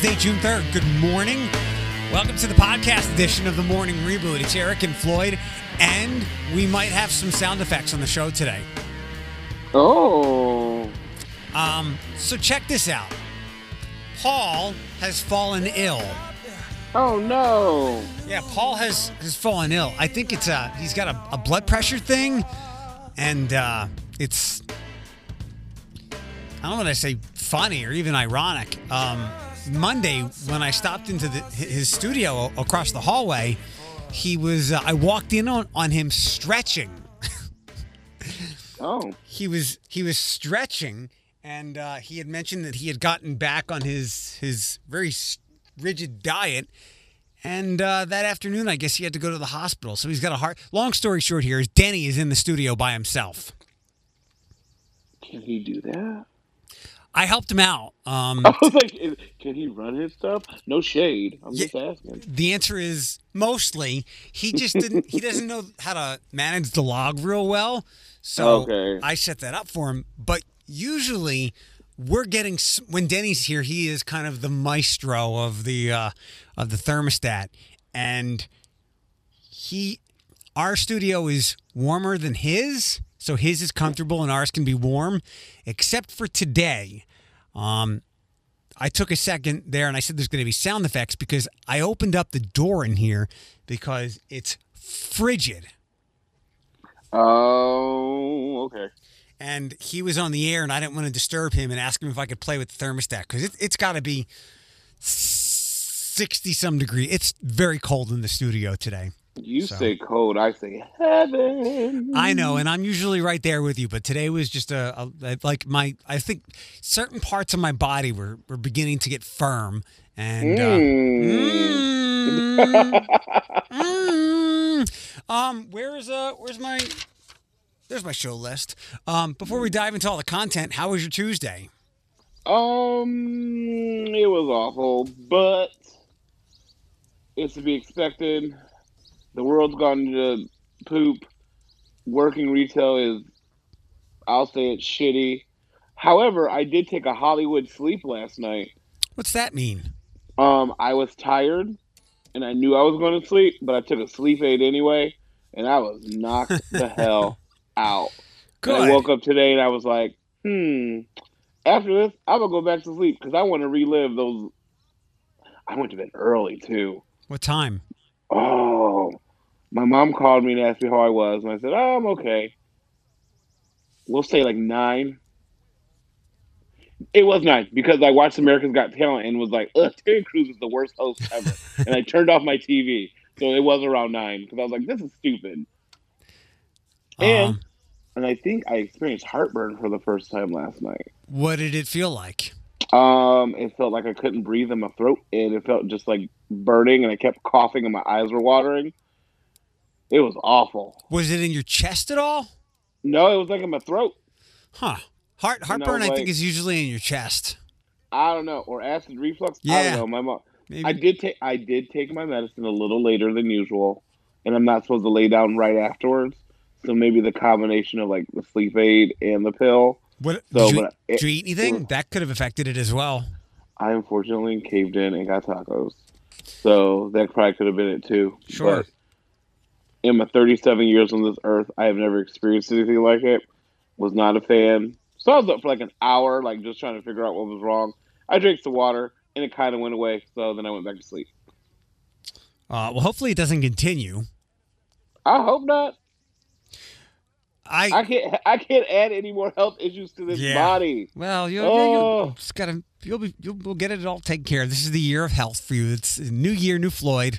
702 on Wednesday, June 3rd. Good morning. Welcome to the podcast edition of the Morning Reboot. It's Eric and Floyd, and we might have some sound effects on the show today. Oh. Um, so check this out. Paul has fallen ill. Oh no. Yeah, Paul has has fallen ill. I think it's a he's got a, a blood pressure thing, and uh, it's I don't know what I say funny or even ironic. Um, Monday when I stopped into the, his studio across the hallway, he was uh, I walked in on, on him stretching. Oh. he was he was stretching and uh, he had mentioned that he had gotten back on his his very rigid diet and uh, that afternoon i guess he had to go to the hospital so he's got a heart long story short here is denny is in the studio by himself Can he do that? I helped him out um, I was like, can he run his stuff? No shade. I'm Yeah. just asking. the answer is mostly he just didn't he doesn't know how to manage the log real well so Okay. i set that up for him but usually we're getting when denny's here he is kind of the maestro of the uh of the thermostat and he our studio is warmer than his so his is comfortable and ours can be warm except for today um I took a second there and I said there's going to be sound effects because I opened up the door in here because it's frigid. Oh, okay. And he was on the air and I didn't want to disturb him and ask him if I could play with the thermostat because it, it's got to be 60 some degree. It's very cold in the studio today. You So. say cold, I say heaven. I know, and I'm usually right there with you, but today was just a, a like my. I think certain parts of my body were, were beginning to get firm, and uh, Mm. Mm. Mm. Um, where's uh, where's my? There's my show list. Um, before we dive into all the content, how was your Tuesday? Um, it was awful, but it's to be expected. The world's gone to poop. Working retail is, I'll say it's shitty. However, I did take a Hollywood sleep last night. What's that mean? Um, I was tired, and I knew I was going to sleep, but I took a sleep aid anyway, and I was knocked the hell out. And I woke up today and I was like, hmm. After this, I'm gonna go back to sleep because I want to relive those. I went to bed early too. What time? Oh, my mom called me and asked me how I was, and I said, oh, I'm okay. We'll say like nine. It was nine because I watched America's Got Talent and was like, ugh, Terry Crews is the worst host ever. and I turned off my TV. So it was around nine because I was like, this is stupid. And Um, and I think I experienced heartburn for the first time last night. what did it feel like? Um, it felt like I couldn't breathe in my throat, and it felt just like burning, and I kept coughing, and my eyes were watering. It was awful. Was it in your chest at all? No, it was like in my throat. Huh. Heart know, heartburn, I think, is usually in your chest. I don't know, or acid reflux. I Yeah. don't know. My mom. Maybe. I did take. I did take my medicine a little later than usual, and I'm not supposed to lay down right afterwards. So maybe the combination of like the sleep aid and the pill. What, So, did, you, it- did you eat anything? was- that could have affected it as well. I unfortunately caved in and got tacos. So that probably could have been it too. Sure. But in my 37 years on this earth, I have never experienced anything like it. Was not a fan. So I was up for like an hour, like just trying to figure out what was wrong. I drank some water and it kind of went away. So then I went back to sleep. Uh, well, hopefully it doesn't continue. I hope not. I, I can't. I can't add any more health issues to this Yeah. body. well, you'll, Oh. you'll just gotta you'll be you'll we'll get it all taken care of. This is the year of health for you. It's a new year, new Floyd.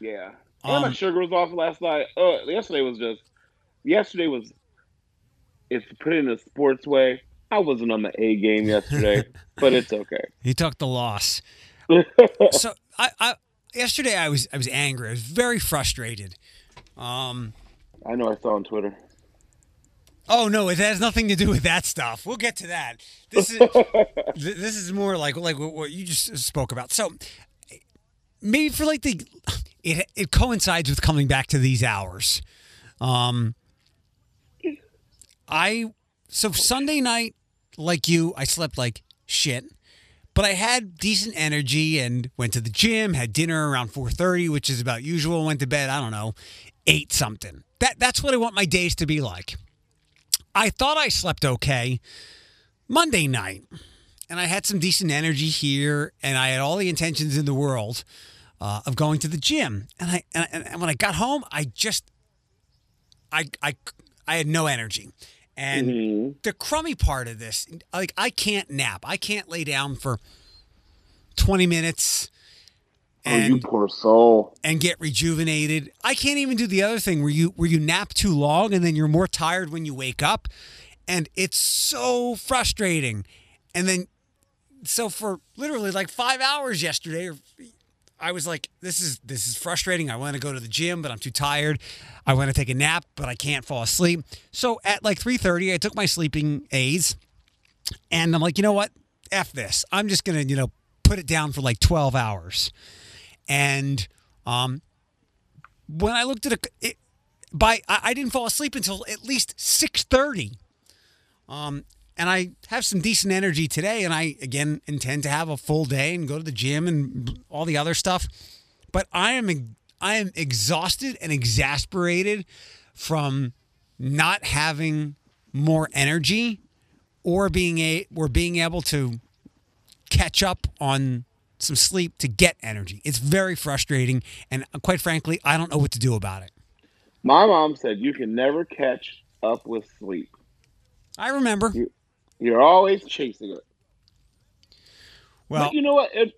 Yeah. And my Um, sugar was off last night. Uh, yesterday was just. Yesterday was. If put it in a sports way, I wasn't on the A game yesterday, but it's okay. He took the loss. so I, I yesterday I was I was angry. I was very frustrated. Um. I know I saw on Twitter. Oh no, it has nothing to do with that stuff. We'll get to that. This is th- this is more like like what what you just spoke about. So maybe for like the it it coincides with coming back to these hours. Um I so Sunday night like you I slept like shit. but I had decent energy and went to the gym, had dinner around 4:30, which is about usual, went to bed, I don't know, 8 something. That that's what I want my days to be like. I thought I slept okay Monday night, and I had some decent energy here, and I had all the intentions in the world uh, of going to the gym. And I and, and when I got home, I just I I I had no energy. And Mhm. the crummy part of this, like I can't nap. I can't lay down for 20 minutes Oh, you and poor soul. and get rejuvenated. I can't even do the other thing where you where you nap too long and then you're more tired when you wake up. And it's so frustrating. And then so for literally like 5 hours yesterday or I was like, this is this is frustrating. I want to go to the gym, but I'm too tired. I want to take a nap, but I can't fall asleep. So at like 3:30, I took my sleeping aids, and I'm like, you know what? F this. I'm just gonna, you know, put it down for like 12 hours. And um, when I looked at it, it by I, I didn't fall asleep until at least 6:30. Um, and I have some decent energy today, and I again intend to have a full day and go to the gym and all the other stuff. But I am I am exhausted and exasperated from not having more energy or being a or being able to catch up on some sleep to get energy. It's very frustrating, and quite frankly, I don't know what to do about it. My mom said you can never catch up with sleep. I remember. You're always chasing it. Well, but you know what? It,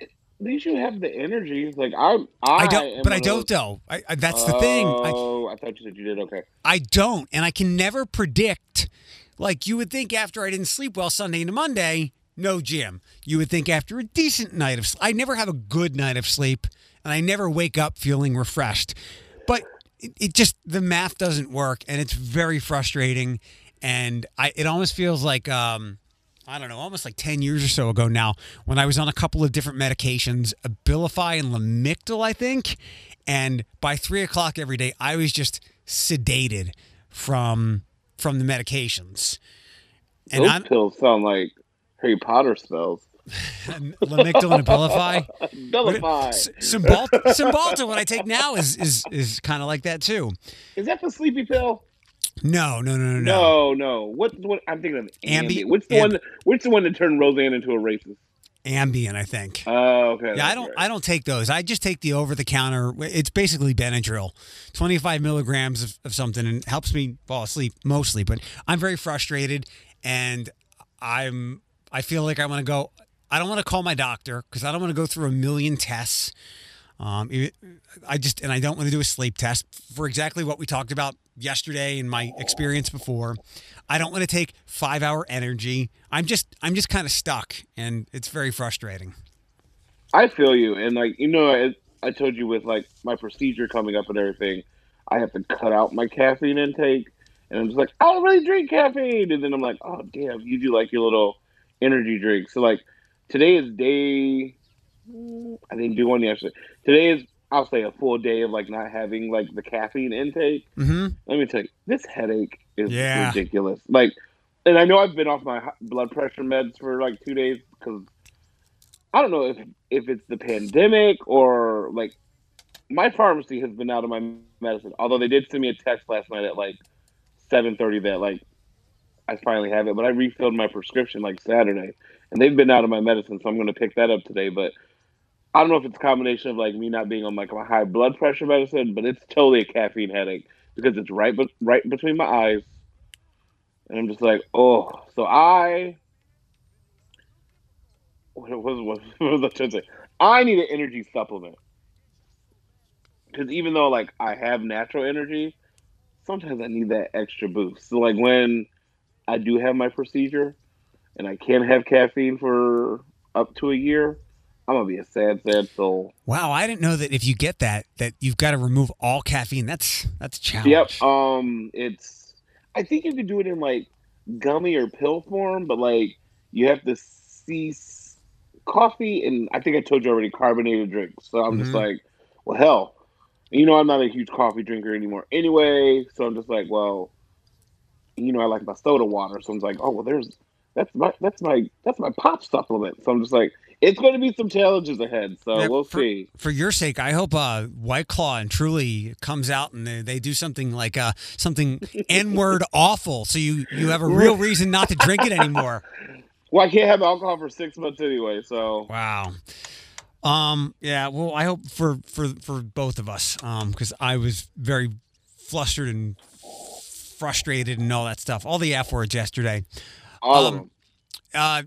at least you have the energy. Like I, I, I don't, but I don't though. I, I, that's the thing. I, Oh, I thought you said you did. Okay. I don't, and I can never predict. Like you would think after I didn't sleep well Sunday into Monday, no gym. You would think after a decent night of sleep. I never have a good night of sleep, and I never wake up feeling refreshed. But it, it just the math doesn't work, and it's very frustrating. And I, it almost feels like um, I don't know, almost like 10 years or so ago now, when I was on a couple of different medications, Abilify and Lamictal, I think. And by three o'clock every day, I was just sedated from from the medications. And Those I'm pills sound like Harry Potter spells. Lamictal and Abilify. Cymbalta, Cymbalta, what I take now is is is kind of like that too. Is that the sleepy pill? No, no, no, no, no. No, no. What? What? I'm thinking of Ambi- Ambien. What's the Amb- one? What's the one that turned Roseanne into a racist? Ambien, I think. Oh, okay. Yeah, I don't. right. I don't take those. I just take the over the counter. It's basically Benadryl, twenty five milligrams of, of something, and helps me fall asleep mostly. But I'm very frustrated, and I'm. I feel like I want to go. I don't want to call my doctor because I don't want to go through a million tests. Um, I just and I don't want to do a sleep test for exactly what we talked about yesterday and my experience before. I don't want to take five hour energy. I'm just I'm just kind of stuck, and it's very frustrating. I feel you, and like you know, I, I told you with like my procedure coming up and everything, I have to cut out my caffeine intake, and I'm just like, I don't really drink caffeine, and then I'm like, oh damn, you do like your little energy drink. So like, today is day. I didn't do one yesterday. Today is I'll say a full day of like not having like the caffeine intake. Mm-hmm. Let me tell you, this headache is Yeah. ridiculous. Like, and I know I've been off my blood pressure meds for like two days because I don't know if if it's the pandemic or like my pharmacy has been out of my medicine. Although they did send me a text last night at like seven thirty that like I finally have it, but I refilled my prescription like Saturday, and they've been out of my medicine, so I'm going to pick that up today. But I don't know if it's a combination of like me not being on like my high blood pressure medicine, but it's totally a caffeine headache because it's right, but right between my eyes, and I'm just like, oh. So I, what was what, was I to say? I need an energy supplement because even though like I have natural energy, sometimes I need that extra boost. So like when I do have my procedure and I can't have caffeine for up to a year, I'm gonna be a sad, sad soul. Wow, I didn't know that if you get that, that you've got to remove all caffeine. That's that's a challenge. Yep. Um, it's. I think you could do it in like gummy or pill form, but like you have to cease coffee, and I think I told you already carbonated drinks. So I'm just Mhm. like, well, hell, you know, I'm not a huge coffee drinker anymore anyway. So I'm just like, well, you know, I like my soda water. So I'm like, oh well, there's that's my that's my that's my pop supplement. So I'm just like, it's going to be some challenges ahead. So Yeah, we'll for, see. For your sake, I hope uh, White Claw and Truly comes out and they, they do something like uh, something N word awful, so you you have a real reason not to drink it anymore. Well, I can't have alcohol for six months anyway. So Wow. Um. Yeah. Well, I hope for for for both of us. Um. Because I was very flustered and frustrated and all that stuff. All the f words yesterday. all Um, of them. Uh.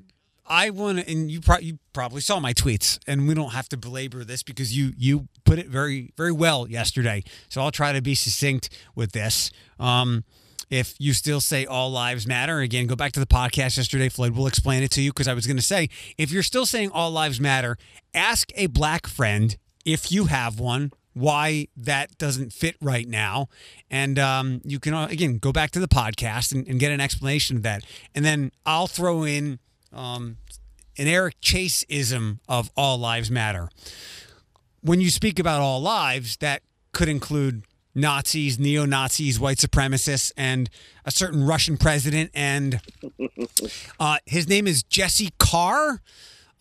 I want to, and you, pro- you probably saw my tweets, and we don't have to belabor this because you you put it very very well yesterday. So I'll try to be succinct with this. Um, if you still say all lives matter, again, go back to the podcast yesterday. Floyd will explain it to you because I was going to say if you're still saying all lives matter, ask a black friend if you have one why that doesn't fit right now. And um, you can, uh, again, go back to the podcast and, and get an explanation of that. And then I'll throw in um, an Eric Chase ism of all lives matter. When you speak about all lives, that could include Nazis, neo Nazis, white supremacists, and a certain Russian president. And uh, his name is Jesse Carr.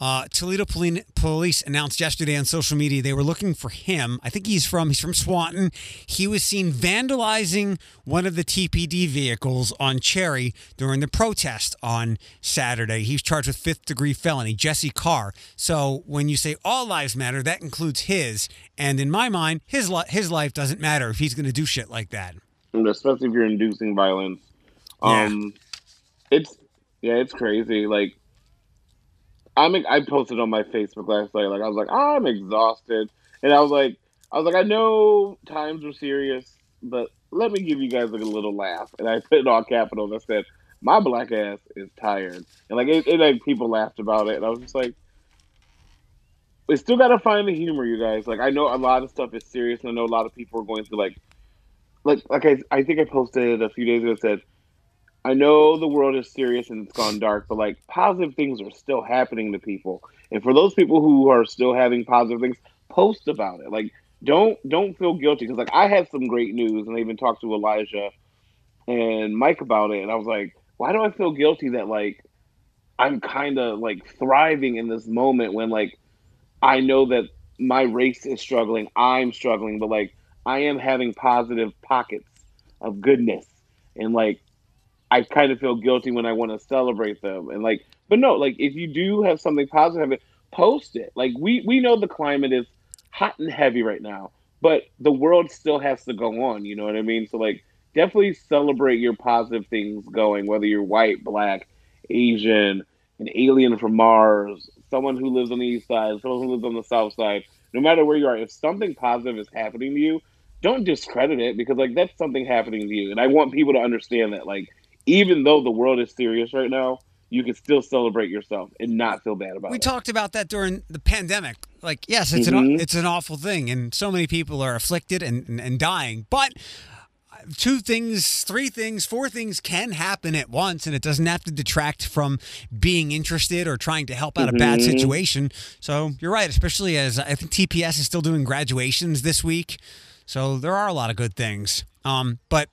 Uh, Toledo Poli- Police announced yesterday on social media they were looking for him. I think he's from he's from Swanton. He was seen vandalizing one of the TPD vehicles on Cherry during the protest on Saturday. He's charged with fifth degree felony. Jesse Carr. So when you say all lives matter, that includes his. And in my mind, his li- his life doesn't matter if he's going to do shit like that. Especially if you're inducing violence. Yeah. Um, it's yeah, it's crazy. Like, I'm I posted on my Facebook last night. Like, I was like, I'm exhausted, and I was like, I was like, I know times are serious, but let me give you guys like a little laugh. And I put it all capitals. I said, my black ass is tired, and like it, it like people laughed about it, and I was just like. We still gotta find the humor, you guys. Like I know a lot of stuff is serious, and I know a lot of people are going through like like like I, I think I posted a few days ago said I know the world is serious and it's gone dark, but like positive things are still happening to people. And for those people who are still having positive things, post about it. Like don't don't feel guilty because like I had some great news and I even talked to Elijah and Mike about it and I was like, why do I feel guilty that like I'm kind of like thriving in this moment when like I know that my race is struggling, I'm struggling, but like I am having positive pockets of goodness and like I kind of feel guilty when I want to celebrate them and like but no like if you do have something positive post it. Like we we know the climate is hot and heavy right now but the world still has to go on you know what I mean? So like definitely celebrate your positive things going whether you're white black Asian an alien from Mars someone who lives on the east side someone who lives on the south side no matter where you are if something positive is happening to you don't discredit it because like that's something happening to you and i want people to understand that like even though the world is serious right now you can still celebrate yourself and not feel bad about We it We talked about that during the pandemic. Like, yes, it's an Mhm. it's an awful thing, and so many people are afflicted and, and, and dying. But two things, three things, four things can happen at once, and it doesn't have to detract from being interested or trying to help out a bad Mhm. situation. So you're right, especially as I think TPS is still doing graduations this week. So there are a lot of good things. Um, but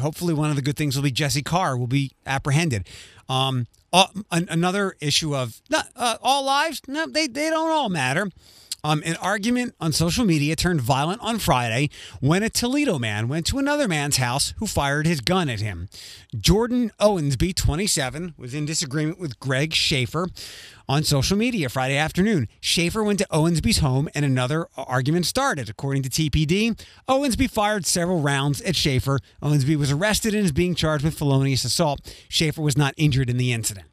hopefully one of the good things will be Jesse Carr will be apprehended. Um, uh, an, another issue of uh, all lives, no, they, they don't all matter. Um, an argument on social media turned violent on Friday when a Toledo man went to another man's house who fired his gun at him. Jordan Owensby, 27, was in disagreement with Greg Schaefer on social media Friday afternoon. Schaefer went to Owensby's home and another argument started. According to TPD, Owensby fired several rounds at Schaefer. Owensby was arrested and is being charged with felonious assault. Schaefer was not injured in the incident.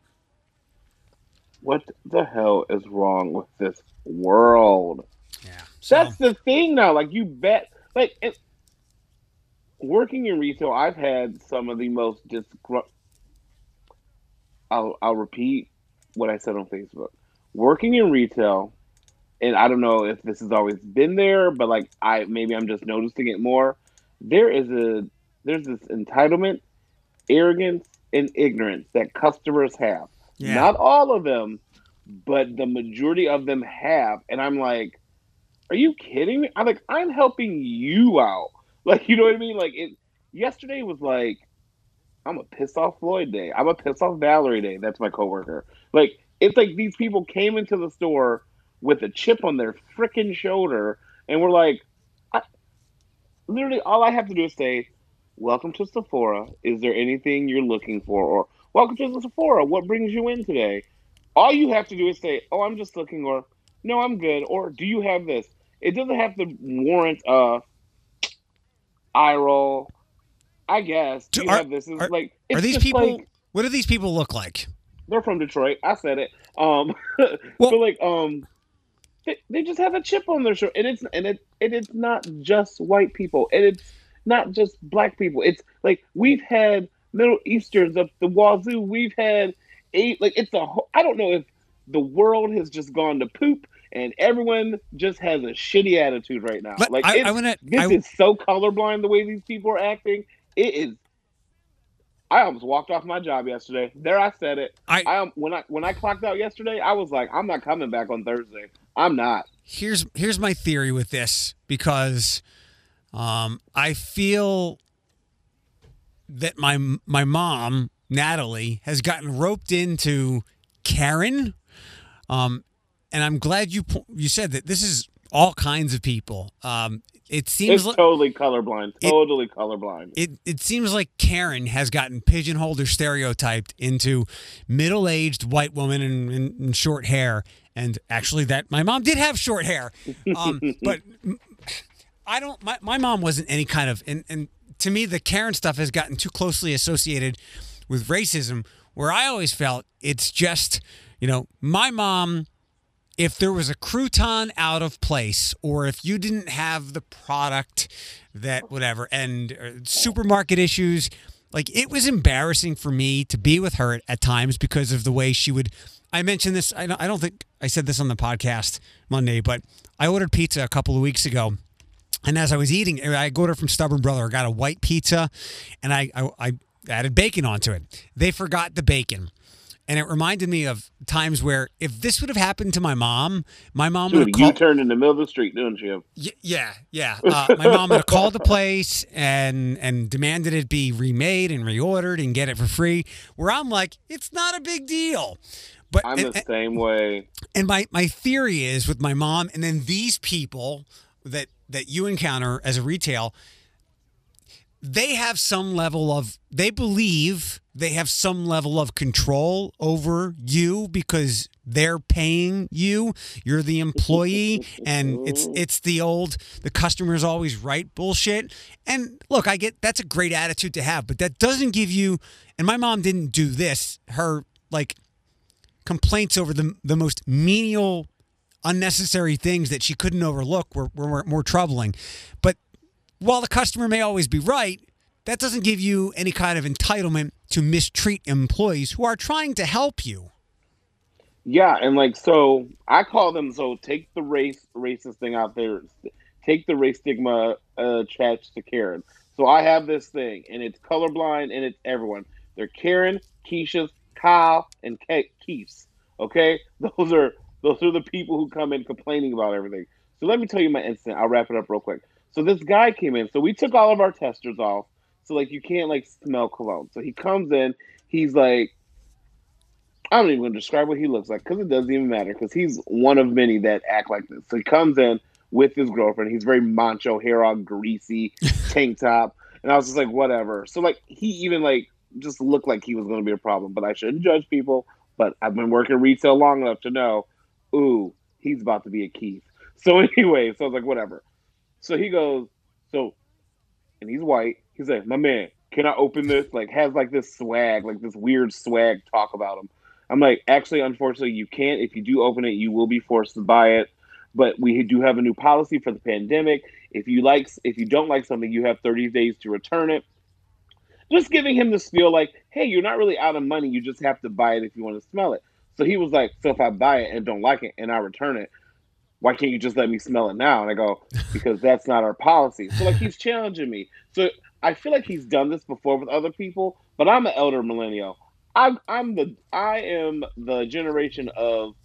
what the hell is wrong with this world. Yeah. that's the thing now like you bet. Like it, working in retail i've had some of the most disgru- I'll, I'll repeat what i said on facebook. Working in retail and i don't know if this has always been there but like i maybe i'm just noticing it more. There is a there's this entitlement arrogance and ignorance that customers have. Yeah. not all of them but the majority of them have and i'm like are you kidding me i'm like i'm helping you out like you know what i mean like it yesterday was like I'm a piss off Floyd day. I'm a piss off Valerie day. That's my coworker. Like it's like these people came into the store with a chip on their freaking shoulder, and we're like, I, literally, all I have to do is say, "Welcome to Sephora. Is there anything you're looking for?" Or "Welcome to the Sephora. What brings you in today?" All you have to do is say, "Oh, I'm just looking," or "No, I'm good," or "Do you have this?" It doesn't have to warrant a eye roll. I guess. Do you are, have this? Is are, like, are these people? Like, what do these people look like? They're from Detroit. I said it. Um, well, but like, um, they, they just have a chip on their shoulder, and it's and it and it's not just white people, and it's not just black people. It's like we've had Middle Easterns up the wazoo. We've had eight. Like it's a. I don't know if the world has just gone to poop and everyone just has a shitty attitude right now. But like I, I wanna, this I, is so colorblind the way these people are acting. It is. I almost walked off my job yesterday. There, I said it. I, I when I when I clocked out yesterday, I was like, I'm not coming back on Thursday. I'm not. Here's here's my theory with this because um, I feel that my my mom Natalie has gotten roped into Karen, um, and I'm glad you you said that this is all kinds of people. Um, it seems it's like, totally colorblind. Totally it, colorblind. It it seems like Karen has gotten pigeonholed or stereotyped into middle-aged white woman and, and, and short hair. And actually, that my mom did have short hair, um, but I don't. My, my mom wasn't any kind of and and to me, the Karen stuff has gotten too closely associated with racism. Where I always felt it's just you know my mom if there was a crouton out of place or if you didn't have the product that whatever and uh, supermarket issues like it was embarrassing for me to be with her at times because of the way she would i mentioned this i don't, I don't think i said this on the podcast monday but i ordered pizza a couple of weeks ago and as i was eating i ordered from stubborn brother i got a white pizza and i, I, I added bacon onto it they forgot the bacon and it reminded me of times where if this would have happened to my mom, my mom would have called. You turned in the middle of the street, didn't you? Y- yeah, yeah. Uh, my mom would have called the place and and demanded it be remade and reordered and get it for free. Where I'm like, it's not a big deal. But I'm and, the same way. And my my theory is with my mom, and then these people that that you encounter as a retail they have some level of they believe they have some level of control over you because they're paying you. You're the employee and it's mm. it's the old the customer's always right bullshit. And look i get that's a great attitude to have but that doesn't give you and my mom didn't do this her like complaints over the the most menial unnecessary things that she couldn't overlook were, were more troubling. But while the customer may always be right, that doesn't give you any kind of entitlement to mistreat employees who are trying to help you. Yeah, and like so, I call them so. Take the race racist thing out there. Take the race stigma uh, attached to Karen. So I have this thing, and it's colorblind, and it's everyone. They're Karen, Keisha's, Kyle, and Ke- Keith's. Okay, those are those are the people who come in complaining about everything. So let me tell you my incident. I'll wrap it up real quick. So this guy came in. So we took all of our testers off. So like you can't like smell cologne. So he comes in. He's like, I don't even want to describe what he looks like because it doesn't even matter because he's one of many that act like this. So he comes in with his girlfriend. He's very macho, hair all greasy, tank top, and I was just like, whatever. So like he even like just looked like he was going to be a problem. But I shouldn't judge people. But I've been working retail long enough to know, ooh, he's about to be a Keith. So anyway, so I was like, whatever. So he goes, so, and he's white. He's like, my man, can I open this? Like, has like this swag, like this weird swag talk about him. I'm like, actually, unfortunately, you can't. If you do open it, you will be forced to buy it. But we do have a new policy for the pandemic. If you like, if you don't like something, you have 30 days to return it. Just giving him this feel like, hey, you're not really out of money. You just have to buy it if you want to smell it. So he was like, so if I buy it and don't like it and I return it, why can't you just let me smell it now? And I go, because that's not our policy. So like he's challenging me. So I feel like he's done this before with other people, but I'm an elder millennial. I'm I'm the I am the generation of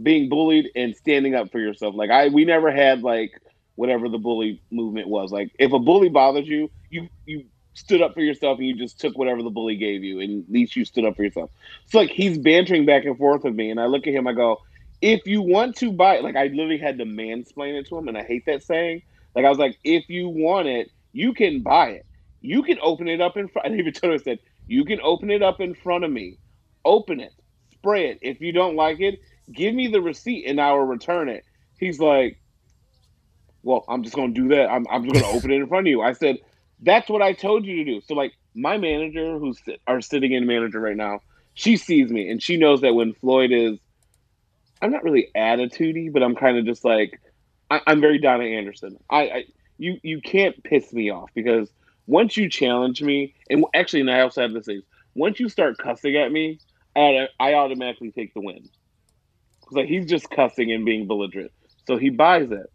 being bullied and standing up for yourself. Like I we never had like whatever the bully movement was. Like if a bully bothers you, you you stood up for yourself and you just took whatever the bully gave you, and at least you stood up for yourself. So like he's bantering back and forth with me, and I look at him, I go, if you want to buy it, like I literally had to mansplain it to him, and I hate that saying. Like I was like, if you want it, you can buy it. You can open it up in front. I even told him, I said, you can open it up in front of me. Open it, spray it. If you don't like it, give me the receipt and I will return it. He's like, well, I'm just going to do that. I'm, I'm just going to open it in front of you. I said, that's what I told you to do. So, like, my manager, who's our sitting in manager right now, she sees me and she knows that when Floyd is, I'm not really attitudey, but I'm kind of just like, I, am very Donna Anderson. I, I, you you can't piss me off because once you challenge me, and actually, and I also have this thing, once you start cussing at me, I, I automatically take the win. Because like he's just cussing and being belligerent. So he buys it,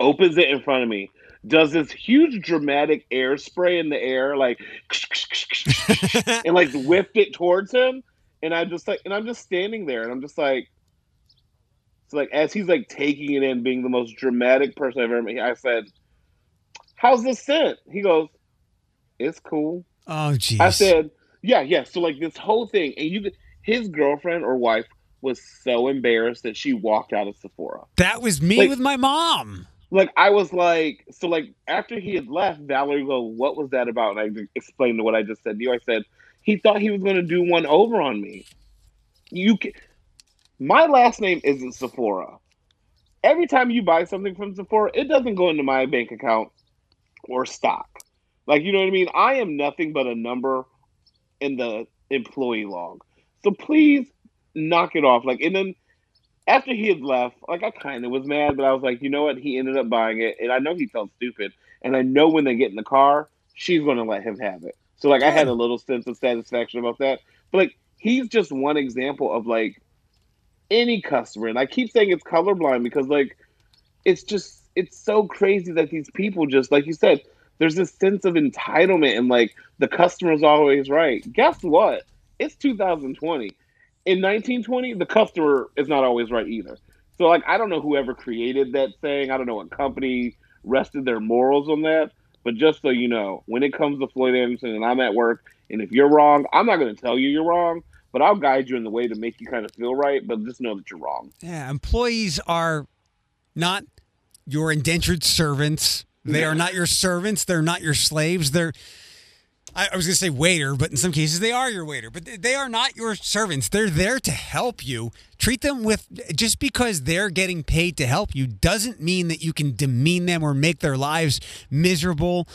opens it in front of me, does this huge dramatic air spray in the air, like and like whipped it towards him. And I'm just like, and I'm just standing there, and I'm just like, so like as he's like taking it in, being the most dramatic person I've ever met, I said, "How's the scent?" He goes, "It's cool." Oh, geez. I said, "Yeah, yeah." So like this whole thing, and you, his girlfriend or wife was so embarrassed that she walked out of Sephora. That was me like, with my mom. Like I was like, so like after he had left, Valerie go, "What was that about?" And I explained to what I just said to you. I said he thought he was going to do one over on me. You can. My last name isn't Sephora. Every time you buy something from Sephora, it doesn't go into my bank account or stock. Like you know what I mean? I am nothing but a number in the employee log. So please knock it off. Like, and then after he had left, like I kind of was mad, but I was like, you know what? He ended up buying it, and I know he felt stupid, and I know when they get in the car, she's going to let him have it. So like, I had a little sense of satisfaction about that. But like, he's just one example of like any customer, and I keep saying it's colorblind because like, it's just it's so crazy that these people just like you said, there's this sense of entitlement and like the customer's always right. Guess what? It's 2020 in 1920, the customer is not always right either. So, like, I don't know whoever created that saying. I don't know what company rested their morals on that. But just so you know, when it comes to Floyd Anderson and I'm at work, and if you're wrong, I'm not going to tell you you're wrong, but I'll guide you in the way to make you kind of feel right. But just know that you're wrong. Yeah, employees are not your indentured servants. They are not your servants. They're not your slaves. They're I, was going to say waiter, but in some cases they are your waiter. But they are not your servants. They're there to help you. Treat them with just because they're getting paid to help you doesn't mean that you can demean them or make their lives miserable.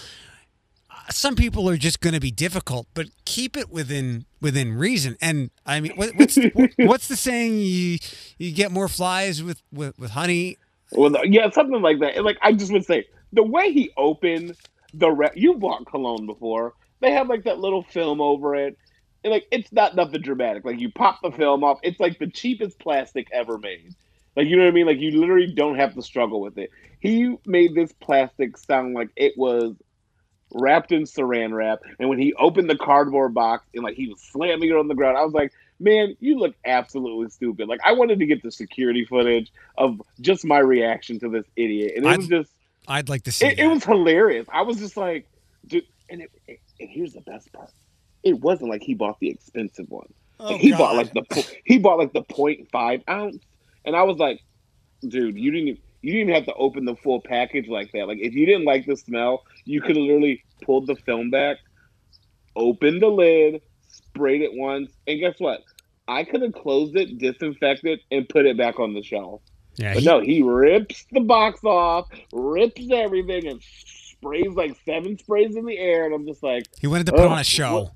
Some people are just going to be difficult, but keep it within within reason. And I mean, what, what's what's the saying? You you get more flies with with, with honey. Well, yeah, something like that. Like I just would say, the way he opened the re- you bought cologne before they have like that little film over it. And like it's not nothing dramatic. Like you pop the film off, it's like the cheapest plastic ever made. Like you know what I mean? Like you literally don't have to struggle with it. He made this plastic sound like it was wrapped in saran wrap. And when he opened the cardboard box and like he was slamming it on the ground, I was like, man, you look absolutely stupid. Like I wanted to get the security footage of just my reaction to this idiot, and it I'd, was just. I'd like to see. It, it, was hilarious. I was just like, dude, and it, it, and here's the best part: it wasn't like he bought the expensive one. Oh, he God. bought like the he bought like the 0.5 ounce, and I was like, dude, you didn't you didn't even have to open the full package like that. Like if you didn't like the smell, you could have literally pulled the film back, opened the lid, sprayed it once, and guess what? I could have closed it, disinfected, and put it back on the shelf. Yeah, but he... no, he rips the box off, rips everything, and sprays like seven sprays in the air, and I'm just like, he wanted to put on a show. What,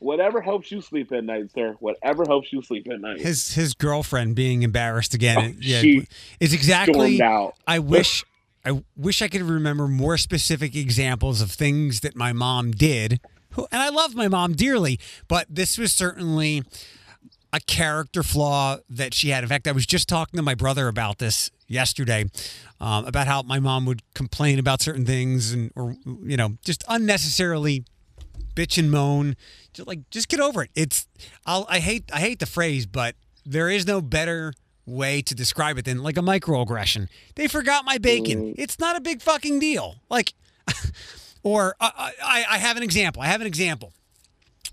whatever helps you sleep at night, sir. Whatever helps you sleep at night. His his girlfriend being embarrassed again. Oh, yeah, is exactly. I wish. I wish I could remember more specific examples of things that my mom did. And I love my mom dearly, but this was certainly a character flaw that she had. In fact, I was just talking to my brother about this yesterday, um, about how my mom would complain about certain things and, or you know, just unnecessarily bitch and moan. Just like, just get over it. It's, I'll, I hate, I hate the phrase, but there is no better way to describe it than like a microaggression. They forgot my bacon. Mm. It's not a big fucking deal. Like. Or uh, I, I have an example. I have an example.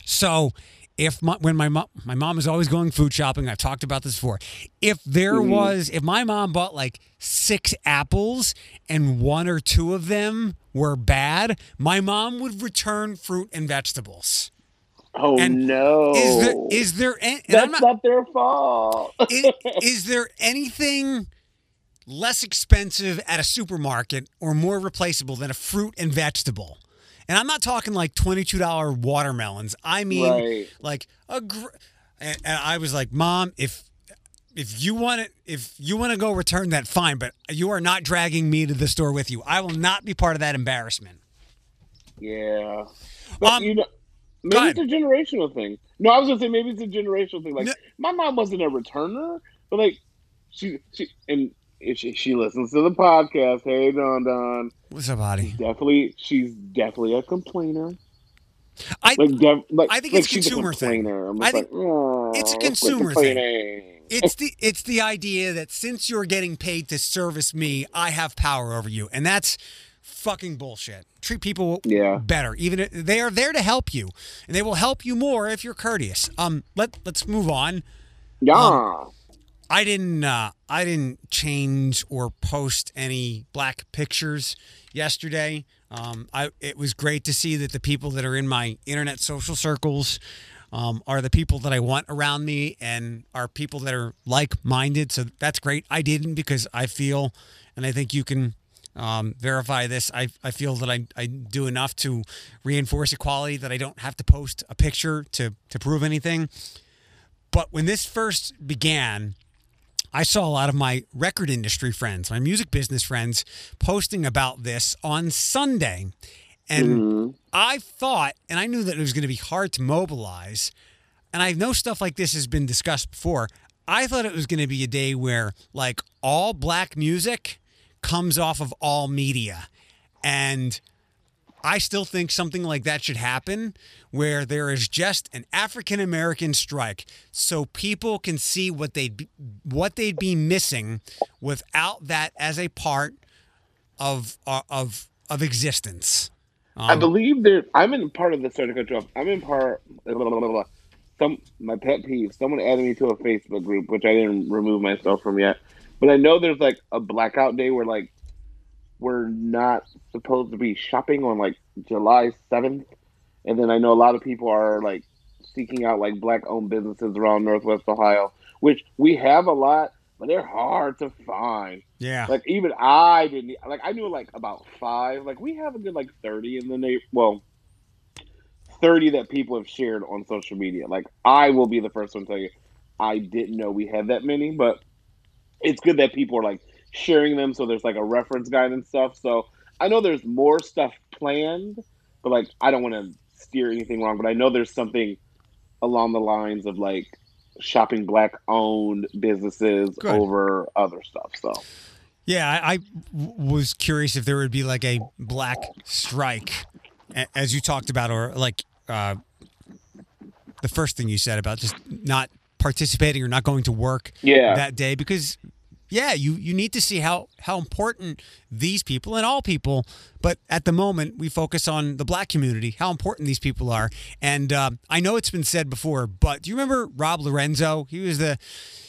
So if my, when my mom my mom is always going food shopping, I've talked about this before. If there Mm-hmm. was if my mom bought like six apples and one or two of them were bad, my mom would return fruit and vegetables. Oh And no! Is there is there an- and That's not, not- their fault. is, is there anything less expensive at a supermarket or more replaceable than a fruit and vegetable? And I'm not talking like $22 watermelons. I mean Right. like a gr- and, and I was like, "Mom, if if you want to if you want to go return that fine, but you are not dragging me to the store with you. I will not be part of that embarrassment." yeah, but Um, you know, maybe it's a generational thing. No, I was gonna say maybe it's a generational thing. Like No. my mom wasn't a returner, but like she she and if she, she listens to the podcast, hey Don Don, What's up, buddy? definitely she's definitely a complainer. I Like, def, like I think like it's she's a consumer thing. I think like, "Oh, it's a consumer thing." it's the it's the idea that since you're getting paid to service me, I have power over you, and that's fucking bullshit. Treat people Yeah. better. Even if they are there to help you, and they will help you more if you're courteous. Um, let let's move on. Yeah. Um, I didn't uh, I didn't change or post any black pictures yesterday. Um, I it was great to see that the people that are in my internet social circles um, are the people that I want around me and are people that are like minded. So that's great. I didn't because I feel, and I think you can um, verify this. I, I feel that I, I do enough to reinforce equality that I don't have to post a picture to to prove anything. But when this first began, I saw a lot of my record industry friends, my music business friends, posting about this on Sunday. And Mhm. I thought, and I knew that it was going to be hard to mobilize, and I know stuff like this has been discussed before. I thought it was going to be a day where, like, all black music comes off of all media. And I still think something like that should happen where there is just an African American strike so people can see what they'd be, what they'd be missing without that as a part of uh, of of existence. I Um, believe there. I'm in part of the. Sorry to cut you off. I'm in part. Blah, blah, blah, blah. Some my pet peeve. Someone added me to a Facebook group, which I didn't remove myself from yet. But I know there's like a blackout day where like we're not supposed to be shopping on like July 7th, and then I know a lot of people are like seeking out like black-owned businesses around Northwest Ohio, which we have a lot, but they're hard to find. yeah. Like even I didn't like I knew like about five. Like we have a good like thirty in the name. Well, thirty that people have shared on social media. Like I will be the first one to tell you, I didn't know we had that many, but it's good that people are like sharing them. So there's like a reference guide and stuff. So I know there's more stuff planned, but like I don't want to steer anything wrong. But I know there's something along the lines of like shopping black owned businesses Good. over other stuff. So. Yeah, I was curious if there would be like a black strike, as you talked about, or like uh, the first thing you said about just not participating or not going to work Yeah. that day because yeah you you need to see how how important these people and all people but at the moment we focus on the black community how important these people are. And uh, i know it's been said before but do you remember rob lorenzo? He was the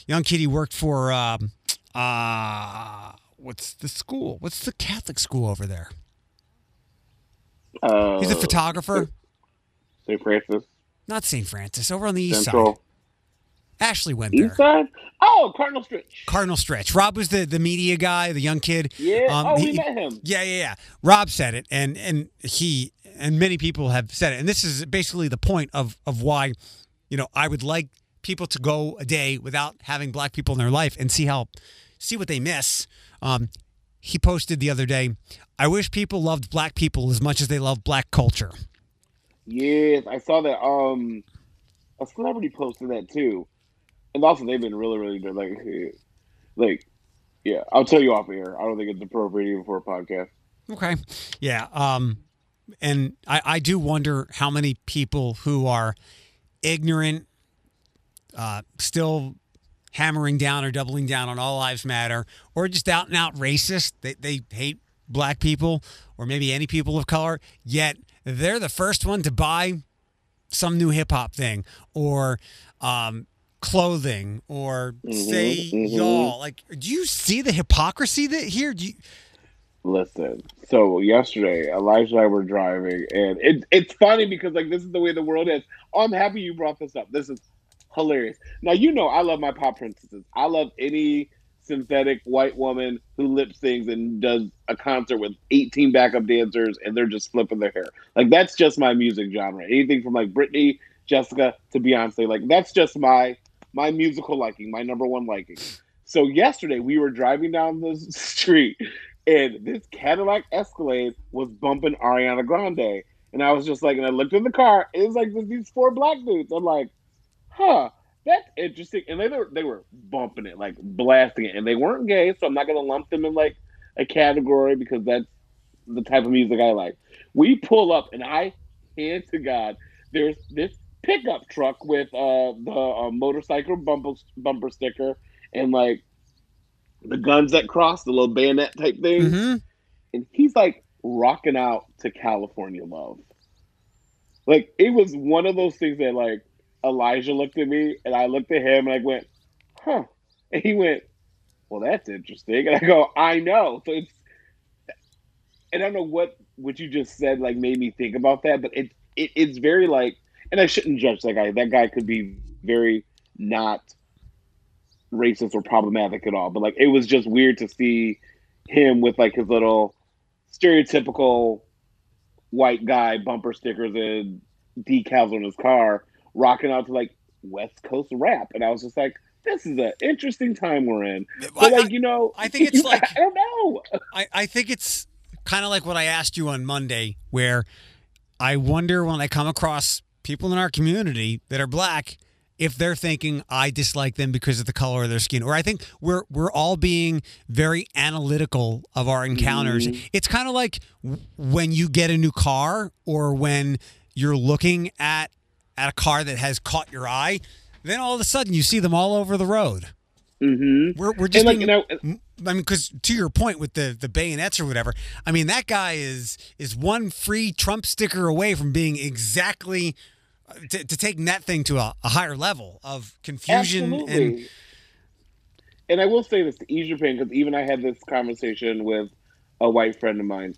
young kid he worked for um, uh what's the school? What's the catholic school over there? Uh, he's a photographer. St. Francis. Not st francis over on the east side. Central ashley went there East Side. Oh, Cardinal Stritch. Cardinal Stritch. Rob was the the media guy, the young kid. Yeah. Um, oh, he- we met him. Yeah, yeah, yeah. Rob said it, and and he and many people have said it, and this is basically the point of of why, you know, I would like people to go a day without having black people in their life and see how see what they miss. Um, he posted the other day. I wish people loved black people as much as they love black culture. Yes, I saw that. Um, a celebrity posted that too, and also they've been really, really good. Like, like, yeah. I'll tell you off air. I don't think it's appropriate even for a podcast. Okay. Yeah. Um, and I, I do wonder how many people who are ignorant, uh, still hammering down or doubling down on all lives matter, or just out and out racist. They, they hate black people or maybe any people of color, yet they're the first one to buy some new hip hop thing or um, clothing or say mhm. y'all. Like, do you see the hypocrisy that here? Do you, Listen, so yesterday Elijah and I were driving, and it, it's funny because like this is the way the world is. Oh, I'm happy you brought this up. This is hilarious. Now you know I love my pop princesses. I love any synthetic white woman who lip syncs and does a concert with 18 backup dancers and they're just flipping their hair. Like that's just my music genre. Anything from like Britney, Jessica to Beyonce. Like that's just my my musical liking, my number one liking. So yesterday we were driving down the street and this Cadillac Escalade was bumping Ariana Grande. And I was just like, and I looked in the car, it was like these four black dudes. I'm like, huh, that's interesting. And they were they were bumping it, like blasting it. And they weren't gay, so I'm not gonna lump them in like a category because that's the type of music I like. We pull up and I hand to God, there's this pickup truck with uh the uh, motorcycle bumper bumper sticker and like the guns that cross, the little bayonet type thing. Mhm. And he's like rocking out to California Love. Like it was one of those things that like Elijah looked at me and I looked at him and I went, huh. And he went, Well, that's interesting. And I go, I know. So it's and I don't know what what you just said like made me think about that, but it, it it's very like and I shouldn't judge that guy. That guy could be very not racist or problematic at all. But like it was just weird to see him with like his little stereotypical white guy bumper stickers and decals on his car, rocking out to like West Coast rap. And I was just like, this is an interesting time we're in. But like, you know, I think it's like- I don't know. I, I think it's kind of like what I asked you on Monday, where I wonder when I come across people in our community that are black if they're thinking I dislike them because of the color of their skin, or I think we're we're all being very analytical of our encounters. It's kind of like w- when you get a new car, or when you're looking at at a car that has caught your eye, then all of a sudden you see them all over the road. Mm-hmm. We're, we're just like, being, you know, I mean, because to your point with the the bayonets or whatever, I mean that guy is is one free Trump sticker away from being exactly to, to taking that thing to a, a higher level of confusion and Absolutely. And I will say this to ease your pain, because even I had this conversation with a white friend of mine.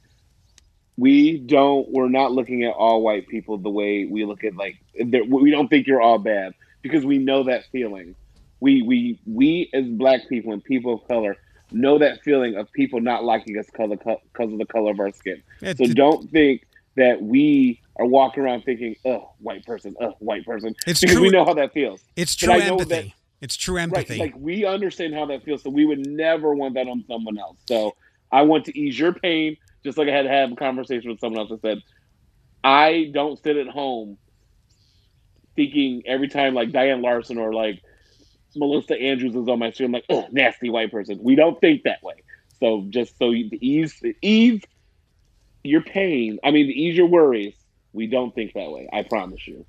We don't. We're not looking at all white people the way we look at like. We don't think you're all bad because we know that feeling. We we we as black people and people of color know that feeling of people not liking us color because of the color of our skin. Yeah, So t- don't think that we are walking around thinking, "Oh, white person, oh, white person," It's because true- we know how that feels. it's true empathy. that- it's true Right, empathy. like we understand how that feels, so we would never want that on someone else. So I want to ease your pain, just like I had to have a conversation with someone else that said, I don't sit at home thinking every time like Diane Larson or like Melissa Andrews is on my stream, I'm like, oh, nasty white person. We don't think that way. So just so you to ease to ease your pain, I mean, ease your worries, we don't think that way. I promise you.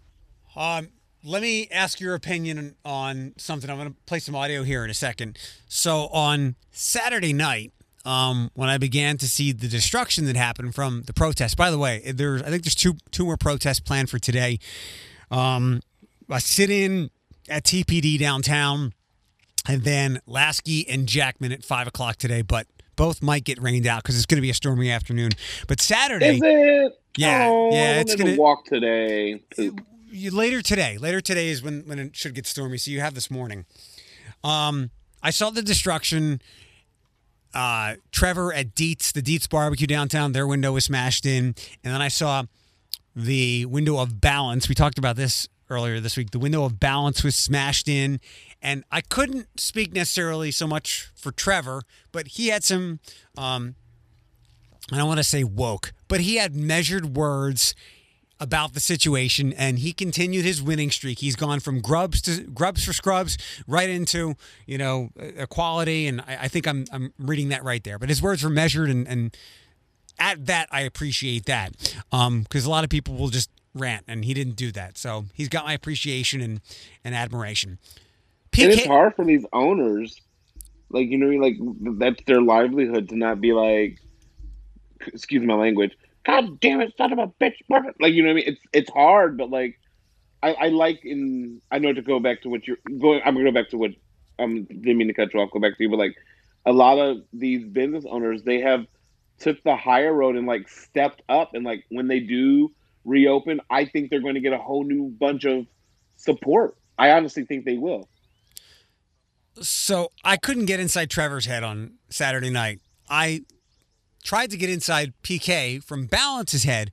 Um, let me ask your opinion on something. I'm going to play some audio here in a second. So on Saturday night, um, when I began to see the destruction that happened from the protest. By the way, there's I think there's two two more protests planned for today. Um, I sit in at TPD downtown, and then Laskey and Jackman at five o'clock today. But both might get rained out because it's going to be a stormy afternoon. But Saturday, Is it? Yeah, Oh, yeah, it's gonna- walk today. Poop. later today. Later today is when when it should get stormy. So you have this morning. Um, I saw the destruction. Uh, Trevor at Dietz, the Dietz barbecue downtown, their window was smashed in, and then I saw the window of balance. We talked about this earlier this week. The window of balance was smashed in, and I couldn't speak necessarily so much for Trevor, but he had some. Um, I don't want to say woke, but he had measured words about the situation and he continued his winning streak. He's gone from grubs to grubs for scrubs right into, you know, equality. And I, I think I'm, I'm reading that right there. But his words were measured and, and at that, I appreciate that. Um, because a lot of people will just rant and he didn't do that. So he's got my appreciation and, and admiration. And it's hard for these owners like you know like that's their livelihood to not be like excuse my language. God damn it, son of a bitch! Like you know what I mean? It's it's hard, but like I, I like in I know to go back to what you're going. I'm gonna go back to what um didn't mean to cut you off. Go back to you, but like a lot of these business owners, they have took the higher road and like stepped up, and like when they do reopen, I think they're going to get a whole new bunch of support. I honestly think they will. So I couldn't get inside Trevor's head on Saturday night. I tried to get inside PK from Balance's head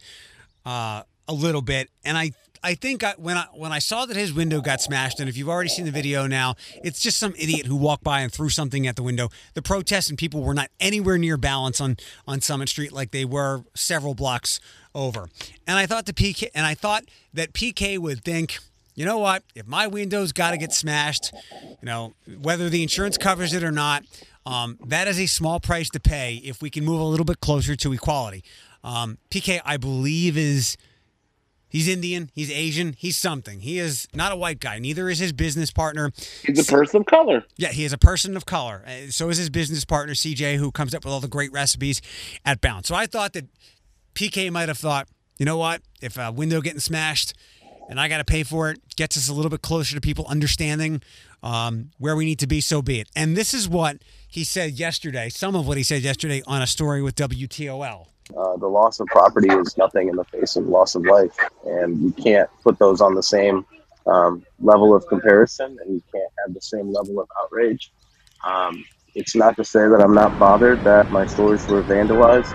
uh, a little bit, and I I think I, when I when I saw that his window got smashed, and if you've already seen the video now, it's just some idiot who walked by and threw something at the window. The protests and people were not anywhere near balance on on Summit Street like they were several blocks over. And I thought the PK and I thought that PK would think you know what? If my window's got to get smashed, you know, whether the insurance covers it or not, um, that is a small price to pay if we can move a little bit closer to equality. Um, PK, I believe, is he's Indian, he's Asian, he's something. He is not a white guy. Neither is his business partner. He's a person of color. Yeah, he is a person of color. Uh, So is his business partner, CJ, who comes up with all the great recipes at Balance. So I thought that PK might have thought, you know what? If a window getting smashed and I got to pay for it, gets us a little bit closer to people understanding um, where we need to be, so be it. And this is what he said yesterday, some of what he said yesterday on a story with WTOL. Uh, the loss of property is nothing in the face of loss of life, and you can't put those on the same um, level of comparison, and you can't have the same level of outrage. Um, it's not to say that I'm not bothered that my stores were vandalized.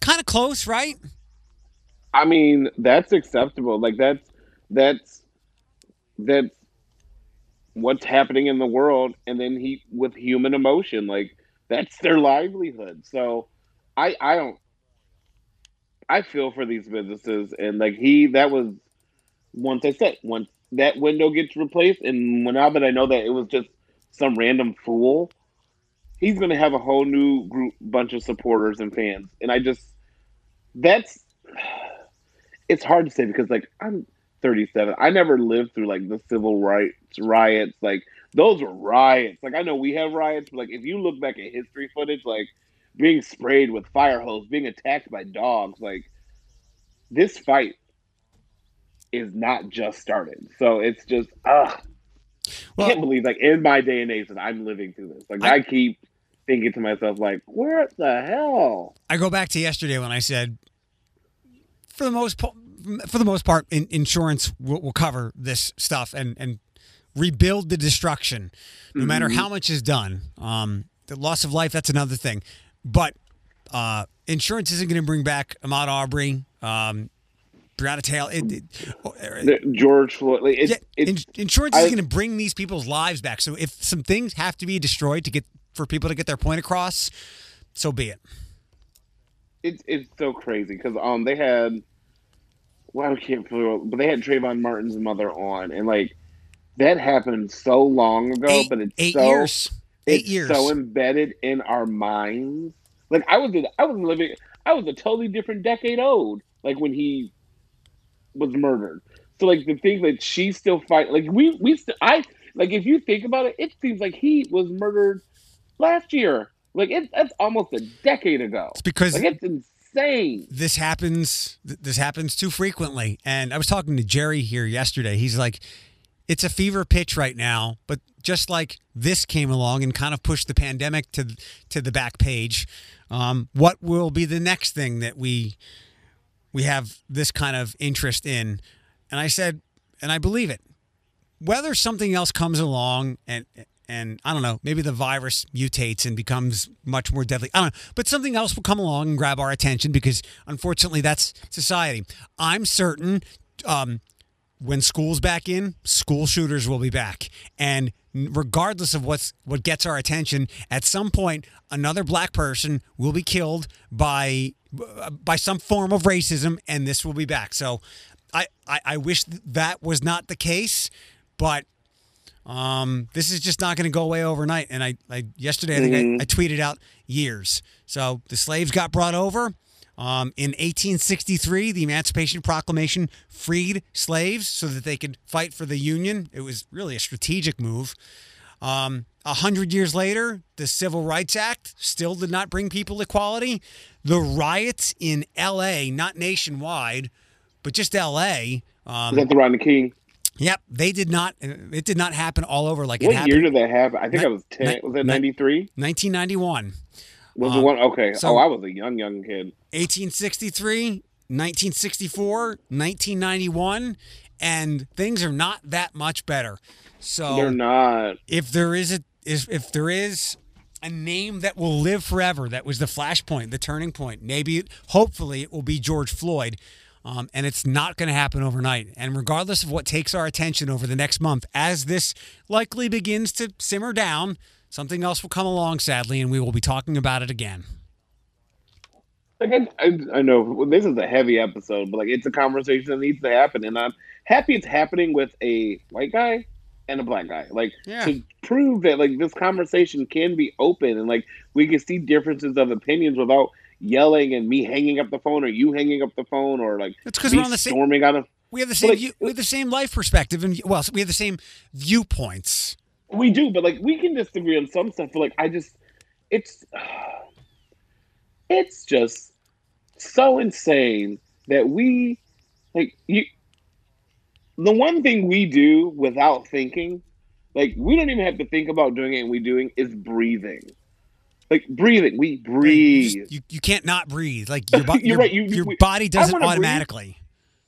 Kind of close, right? I mean, that's acceptable. Like that's that's that's what's happening in the world, and then he with human emotion, like that's their livelihood. So, I I don't. I feel for these businesses, and like he, that was once I said once that window gets replaced, and now that I know that it was just some random fool, he's going to have a whole new group, bunch of supporters and fans, and I just that's it's hard to say because like I'm 37. I never lived through like the civil rights riots. Like those were riots. Like I know we have riots, but like if you look back at history footage, like being sprayed with fire hose, being attacked by dogs, like this fight is not just started. So it's just ugh. Well- I can't believe like in my day and age that I'm living through this. Like I- I keep thinking to myself like, where the hell? I go back to yesterday when I said, for the most po- for the most part, in, insurance will, will cover this stuff and and rebuild the destruction, no matter how much is done. Um, the loss of life that's another thing, but uh, insurance isn't going to bring back Ahmaud Arbery. um, Breonna Taylor. It, it, George Floyd. Like, yeah, in- insurance I- is going to bring these people's lives back. So if some things have to be destroyed to get for people to get their point across, so be it. It's it's so crazy because um they had well I can't feel but they had Trayvon Martin's mother on and like that happened so long ago eight, but it's eight so years. Eight it's years. so embedded in our minds like I was in, I was living I was a totally different decade old like when he was murdered so like the things that she still fight like we we still I like if you think about it it seems like he was murdered last year like it's that's almost a decade ago It's because like it's insane. this happens. This happens too frequently. And I was talking to Jerry here yesterday. He's like, "It's a fever pitch right now." But just like this came along and kind of pushed the pandemic to to the back page, um, what will be the next thing that we we have this kind of interest in? And I said, and I believe it. Whether something else comes along and and I don't know, maybe the virus mutates and becomes much more deadly. I don't know, but something else will come along and grab our attention because unfortunately that's society. I'm certain um, when school's back in, school shooters will be back, and regardless of what's what gets our attention, at some point another black person will be killed by by some form of racism, and this will be back. So. I, I, I wish that was not the case, but um, this is just not going to go away overnight. And I, I yesterday I think I, I tweeted out years. So the slaves got brought over. Um, in 1863, the Emancipation Proclamation freed slaves so that they could fight for the Union. It was really a strategic move. Um, a hundred years later, the Civil Rights Act still did not bring people equality. The riots in L.A., not nationwide, but just L.A. Um, Is that the Rodney King? Yep, they did not. It did not happen all over like it What happened. year did that happen? I think Ni- I was ten. ni- was that ninety three? 1991, Was Uh, the one? Okay. so- oh, I was a young, young kid. 1863, 1964, 1991, and things are not that much better. So They're not. if there is a is if there is a name that will live forever, that was the flashpoint, the turning point. Maybe, hopefully, it will be George Floyd. Um, and it's not going to happen overnight. And regardless of what takes our attention over the next month, as this likely begins to simmer down, something else will come along, sadly, and we will be talking about it again. Like I, I, I know this is a heavy episode, but like it's a conversation that needs to happen, and I'm happy it's happening with a white guy and a black guy. Like Yeah. to prove that like this conversation can be open and like we can see differences of opinions without yelling and me hanging up the phone or you hanging up the phone or like That's 'cause because we're on the same- storming out of. We have the same Like- view, we have the same life perspective, and well, we have the same viewpoints. We do, but like we can disagree on some stuff. But like I just, it's, it's just so insane that we, like you. The one thing we do without thinking, like we don't even have to think about doing it, and we doing is breathing. Like breathing, we You, breathe. just- you, you can't not breathe. Like your, bo- You're your, right, you- your we- body does it wanna breathe. automatically.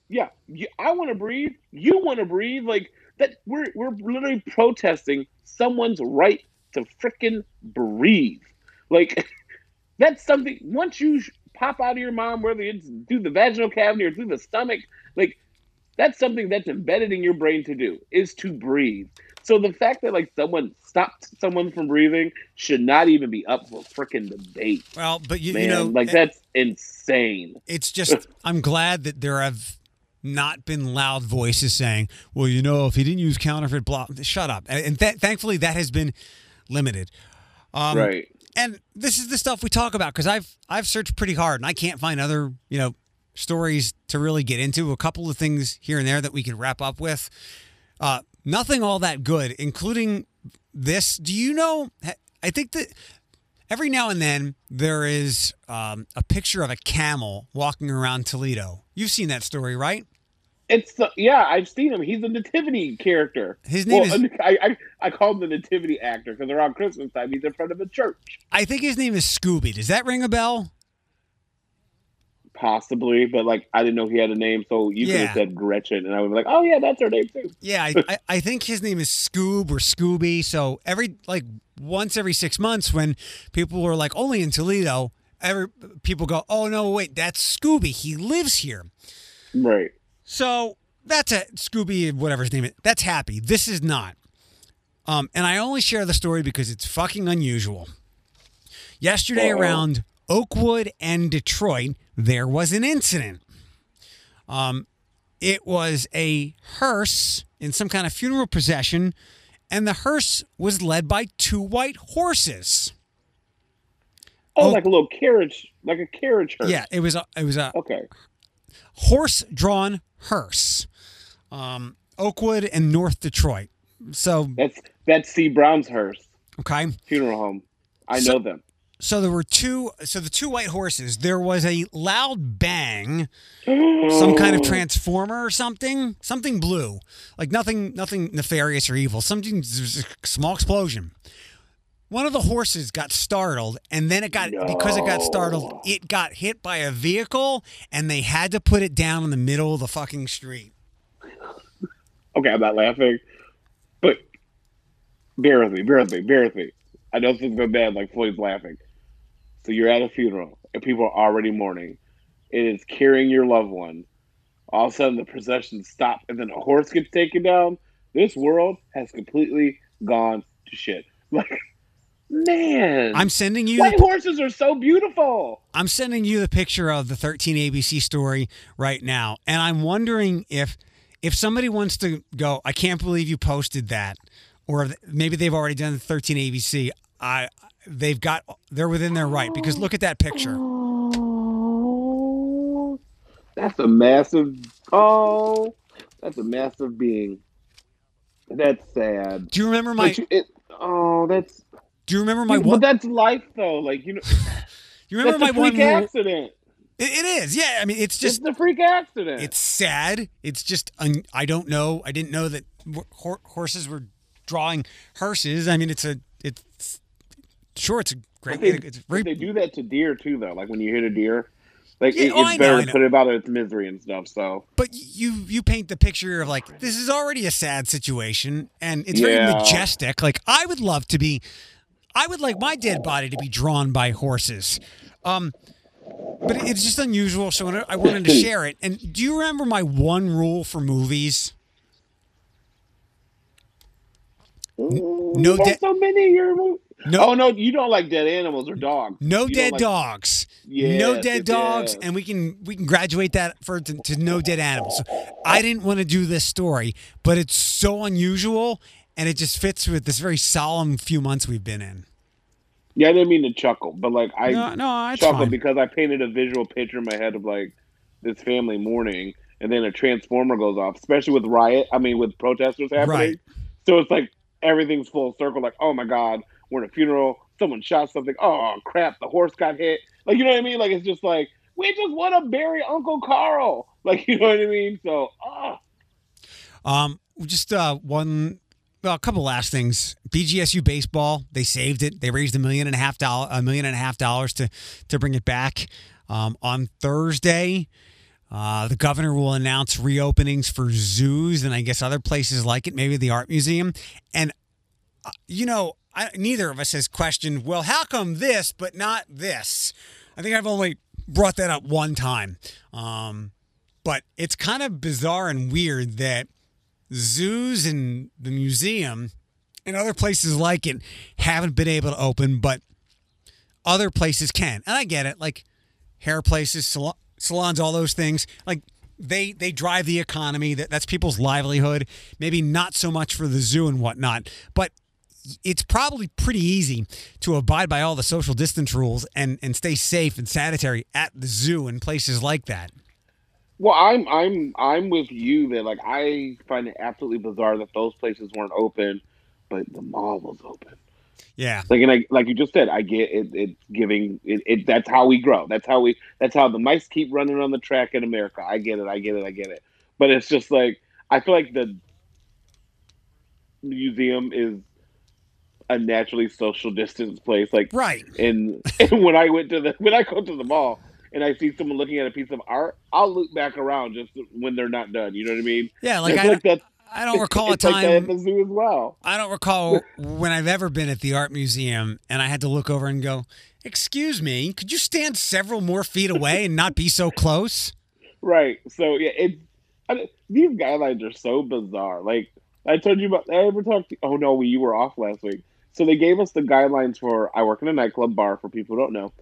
yeah, you, I want to breathe. You want to breathe. Like that. We're we're literally protesting someone's right to frickin' breathe. Like that's something. Once you pop out of your mom, whether it's through the vaginal cavity or through the stomach, like that's something that's embedded in your brain to do is to breathe. So the fact that like someone stopped someone from breathing should not even be up for frickin' debate, Well, but you, you know, like it- that's insane. it's just I'm glad that there have not been loud voices saying, "Well, you know, if he didn't use counterfeit block, shut up." And, and th- thankfully, that has been limited. Um, right. and this is the stuff we talk about because I've I've searched pretty hard and I can't find other you know stories to really get into. A couple of things here and there that we could wrap up with. Uh, nothing all that good, including this. Do you know? I think that every now and then there is um, a picture of a camel walking around Toledo. You've seen that story, right? It's the, yeah, I've seen him. He's a nativity character. His name well, is- I, I I call him the nativity actor because around Christmas time he's in front of a church, I think his name is Scooby. Does that ring a bell? Possibly. But like I didn't know he had a name, so you could have said Gretchen, and I would be like, oh yeah, that's her name too. Yeah, I, I, I think his name is Scoob or Scooby. So every like once every six months, when people were like only in Toledo, every people go, oh no, wait, that's Scooby. He lives here. Right. So that's a Scooby, whatever his name is. That's happy. This is not. Um, and I only share the story because it's fucking unusual. Yesterday Uh-oh. around Oakwood and Detroit, there was an incident. Um, it was a hearse in some kind of funeral procession, and the hearse was led by two white horses. Oh, like a little carriage, like a carriage. Hearse. Yeah, it was a it was a Okay. horse-drawn hearse. Um, Oakwood and North Detroit. So That's that's C. Brown's hearse okay. funeral home. I So- know them. So there were two. So the two white horses. There was a loud bang, some kind of transformer or something. Something blue, like nothing, nothing nefarious or evil. Something small explosion. One of the horses got startled, and then it got because it got startled, it got hit by a vehicle, and they had to put it down in the middle of the fucking street. Okay, I'm not laughing, but bear with me, bear with me, bear with me. I know this is bad, like Floyd's laughing. So you're at a funeral and people are already mourning. It is carrying your loved one. All of a sudden, the procession stops and then a horse gets taken down. This world has completely gone to shit. Like, man, I'm sending you. white horses are so beautiful. I'm sending you the picture of the 13 ABC story right now, and I'm wondering if if somebody wants to go, I can't believe you posted that, or maybe they've already done the 13 ABC. I they've got they're within their right because look at that picture. Oh, that's a massive. Oh, that's a massive being. That's sad. Do you remember my you- it, Oh, that's. Do you remember my but one? that's life, though. Like you know, You remember my one freak rule? accident. It, it is. Yeah. I mean, it's Just it's a freak accident. it's sad. It's just un, I don't know. I didn't know that hor- horses were drawing hearses. I mean, it's a sure it's a great. They, It's very they do that to deer too, though. Like when you hit a deer, like Yeah, it, oh, it's know, better to put it about its misery and stuff. So But you you paint the picture of like this is already a sad situation and it's very majestic. Like I would love to be I would like my dead body to be drawn by horses. Um but it's just unusual so I wanted to share it. And do you remember my one rule for movies? no so many. You're no oh no, you don't like dead animals or dogs. no You dead like- dogs. no dead dogs, and we can we can graduate that for to, to no dead animals. I didn't want to do this story, but it's so unusual, and it just fits with this very solemn few months we've been in. Yeah, I didn't mean to chuckle, but like I no, no, chuckle fine. because I painted a visual picture in my head of like this family mourning, and then a transformer goes off, especially with riot. I mean, with protesters happening. Right. So it's like everything's full circle. Like, oh my god, we're in a funeral. Someone shot something. Oh crap, the horse got hit. Like, you know what I mean? Like, it's just like we just want to bury Uncle Carl. Like, you know what I mean? So, ah, Um, just uh, one, well, a couple last things. BGSU baseball, they saved it. They raised a million and a half dollar, a million and a half dollars to to bring it back. Um, on Thursday, uh, the governor will announce reopenings for zoos and I guess other places like it, maybe the art museum. And uh, you know, I, neither of us has questioned. Well, how come this but not this? I think I've only brought that up one time. Um, but it's kind of bizarre and weird that zoos and the museum and other places like it haven't been able to open, but other places can. And I get it, like hair places, sal- salons, all those things. Like they they drive the economy. That that's people's livelihood. Maybe not so much for the zoo and whatnot, but it's probably pretty easy to abide by all the social distance rules and and stay safe and sanitary at the zoo and places like that. well, I'm I'm I'm with you that like I find it absolutely bizarre that those places weren't open, but the mall was open. Yeah. Like and I, like you just said, I get it. It's giving it, it. That's how we grow. That's how we. That's how the mice keep running on the track in America. I get it. I get it. I get it. But it's just like I feel like the museum is a naturally social distance place. Like Right. and, and when I went to the when I go to the mall and I see someone looking at a piece of art, I'll look back around just when they're not done. You know what I mean? Yeah, like I, like that. I don't recall a it's like that at the zoo as well. I don't recall when I've ever been at the art museum and I had to look over and go, "Excuse me, could you stand several more feet away and not be so close?" Right. So yeah, it's I, these guidelines are so bizarre. Like I told you about. I ever talked? To, oh no, we you were off last week. So they gave us the guidelines for. I work in a nightclub bar. For people who don't know,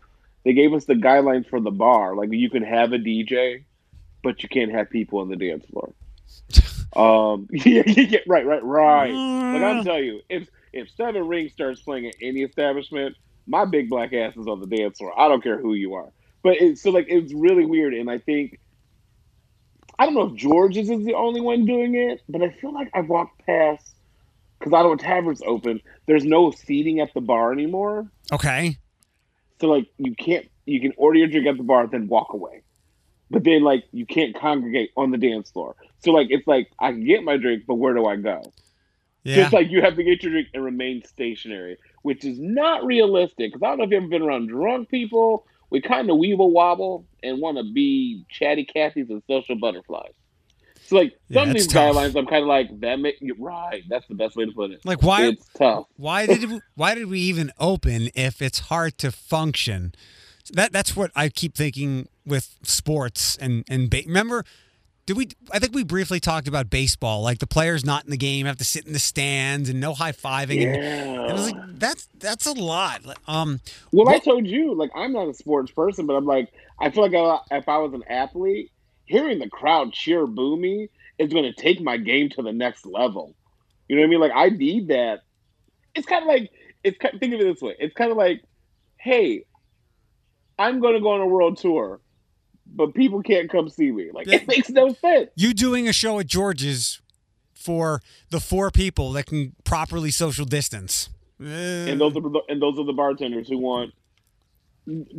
they gave us the guidelines for the bar. Like you can have a DJ, but you can't have people on the dance floor. Um. Yeah. yeah right. Right. Right. Like I'm telling you, if if Seven Rings starts playing at any establishment, my big black ass is on the dance floor. I don't care who you are. But it's so like it's really weird, and I think I don't know if George's is the only one doing it, but I feel like I've walked past because Ottawa Tavern's open. There's no seating at the bar anymore, Okay. so like you can't you can order your drink at the bar then walk away, but then like you can't congregate on the dance floor. So like it's like I can get my drink, but where do I go? Yeah. Just like you have to get your drink and remain stationary, which is not realistic. Because I don't know if you've ever been around drunk people. We kind of weeble wobble and want to be chatty Cathy's and social butterflies. Like Yeah, some of these tough. guidelines, I'm kind of like that. Make right. That's the best way to put it. Like why? It's tough. Why did we, why did we even open if it's hard to function? That that's what I keep thinking with sports and and ba- remember. Did we? I think we briefly talked about baseball. Like the players not in the game have to sit in the stands and no high fiving. And, and I was Yeah. like, that's that's a lot. Um, Well, I told you, like I'm not a sports person, but I'm like I feel like I, if I was an athlete, hearing the crowd cheer boo me is going to take my game to the next level. You know what I mean? Like I need that. It's kind of like it's ki- think of it this way. It's kind of like, hey, I'm going to go on a world tour, but people can't come see me. Like it makes no sense. you doing a show at George's for the four people that can properly social distance. and those are the, and those are the bartenders who want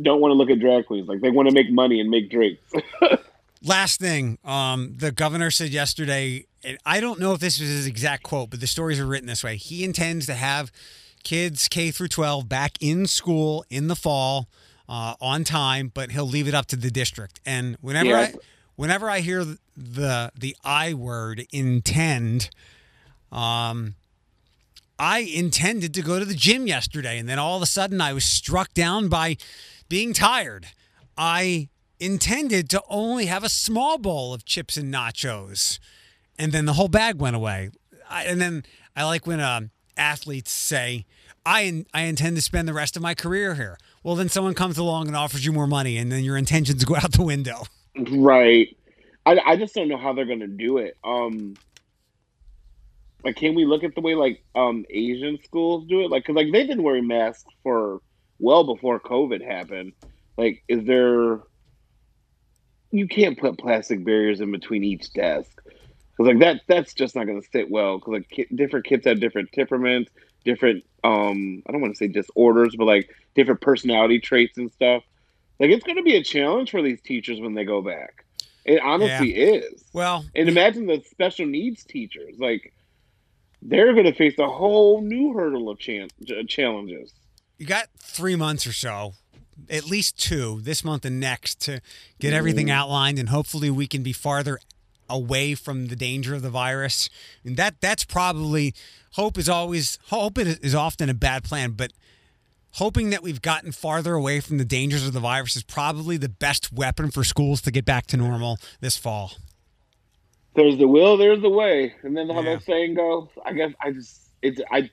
don't want to look at drag queens. Like they want to make money and make drinks. Last thing, um, the governor said yesterday, and I don't know if this was his exact quote, but the stories are written this way. He intends to have kids K through 12 back in school in the fall uh, on time, but he'll leave it up to the district. And whenever Yes. I whenever I hear the the I word intend, um, I intended to go to the gym yesterday, and then all of a sudden I was struck down by being tired. I intended to only have a small bowl of chips and nachos, and then the whole bag went away. I, and then I like when um, athletes say, I, I intend to spend the rest of my career here. Well, then someone comes along and offers you more money, and then your intentions go out the window. right. I, I just don't know how they're gonna do it. Um, like, can we look at the way like um Asian schools do it? Like, cause like they've been wearing masks for well before COVID happened. Like, is there? You can't put plastic barriers in between each desk. Cause like that, that's just not gonna sit well. Cause like ki- different kids have different temperaments, different um, I don't want to say disorders, but like different personality traits and stuff. Like it's gonna be a challenge for these teachers when they go back. It honestly is. Well, And imagine the special needs teachers. Like they're going to face a whole new hurdle of chan- challenges. you got three months or so, at least two, this month and next, to get everything outlined, and hopefully we can be farther away from the danger of the virus. And that that's probably hope is always hope is is often a bad plan, but hoping that we've gotten farther away from the dangers of the virus is probably the best weapon for schools to get back to normal this fall. There's the will, there's the way, and then how Yeah. that saying goes. I guess I just it's I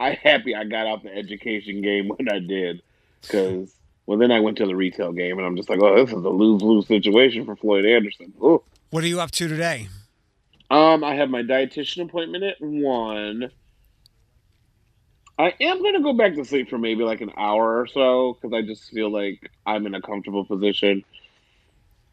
I happy I got out the education game when I did because well then I went to the retail game and I'm just like oh this is a lose lose situation for Floyd Anderson. Ooh. What are you up to today? Um, I have my dietitian appointment at one. I am gonna go back to sleep for maybe like an hour or so because I just feel like I'm in a comfortable position.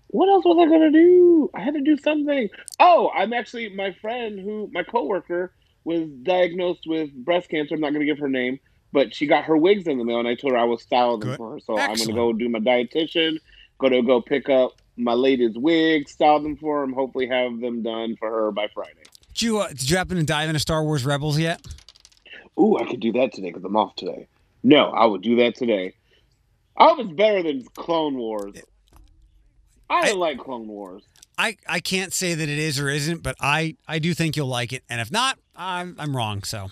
What else was I gonna do? I had to do something. Oh, I'm actually my friend who my coworker was diagnosed with breast cancer. I'm not gonna give her name, but she got her wigs in the mail, and I told her I would style them Good. for her. So I'm gonna go do my dietitian. go to go pick up my latest wigs, style them for him. Hopefully, have them done for her by Friday. Did you uh, did you happen to dive into Star Wars Rebels yet? Ooh, I could do that today because I'm off today. No, I would do that today. I it's better than Clone Wars. I didn't like Clone Wars. I, I can't say that it is or isn't, but I, I do think you'll like it. And if not, I'm, I'm wrong. So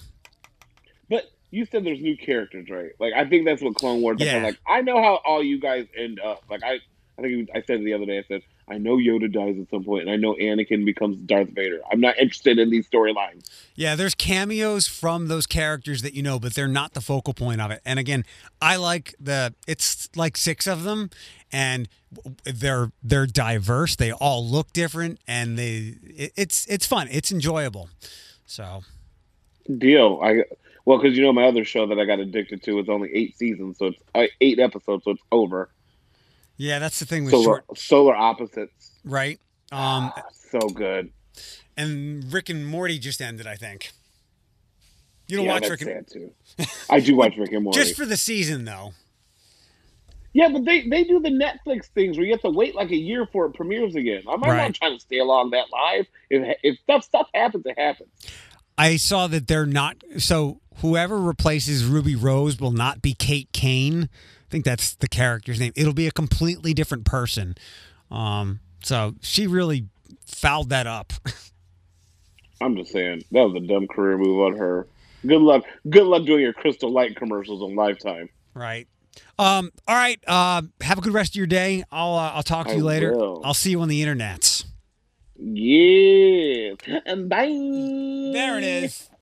But you said there's new characters, right? Like I think that's what Clone Wars. Yeah. Like I know how all you guys end up. Like I, I think I said the other day. I said I know Yoda dies at some point, and I know Anakin becomes Darth Vader. I'm not interested in these storylines. yeah, there's cameos from those characters that you know, but they're not the focal point of it. And again, I like the it's like six of them, and they're they're diverse. They all look different, and they it, it's it's fun. It's enjoyable. So Deal. I well, because you know my other show that I got addicted to is only eight seasons, so it's uh, eight episodes, so it's over. yeah, that's the thing with Solar short, Solar Opposites. right? Um, so good. and Rick and Morty just ended, I think. You don't yeah, watch Rick and too. I do watch Rick and Morty. just for the season though. yeah, but they they do the Netflix things where you have to wait like a year for it premieres again. I'm Right. not trying to stay along that live. If if stuff stuff happens, it happens. I saw that they're not so whoever replaces Ruby Rose will not be Kate Kane. I think that's the character's name. It'll be a completely different person. Um, so she really fouled that up. I'm just saying that was a dumb career move on her. Good luck. Good luck doing your Crystal Light commercials on Lifetime. right. Um, all right. Uh, have a good rest of your day. I'll uh, I'll talk to I you later. will. I'll see you on the internets. Yes. And bye. There it is.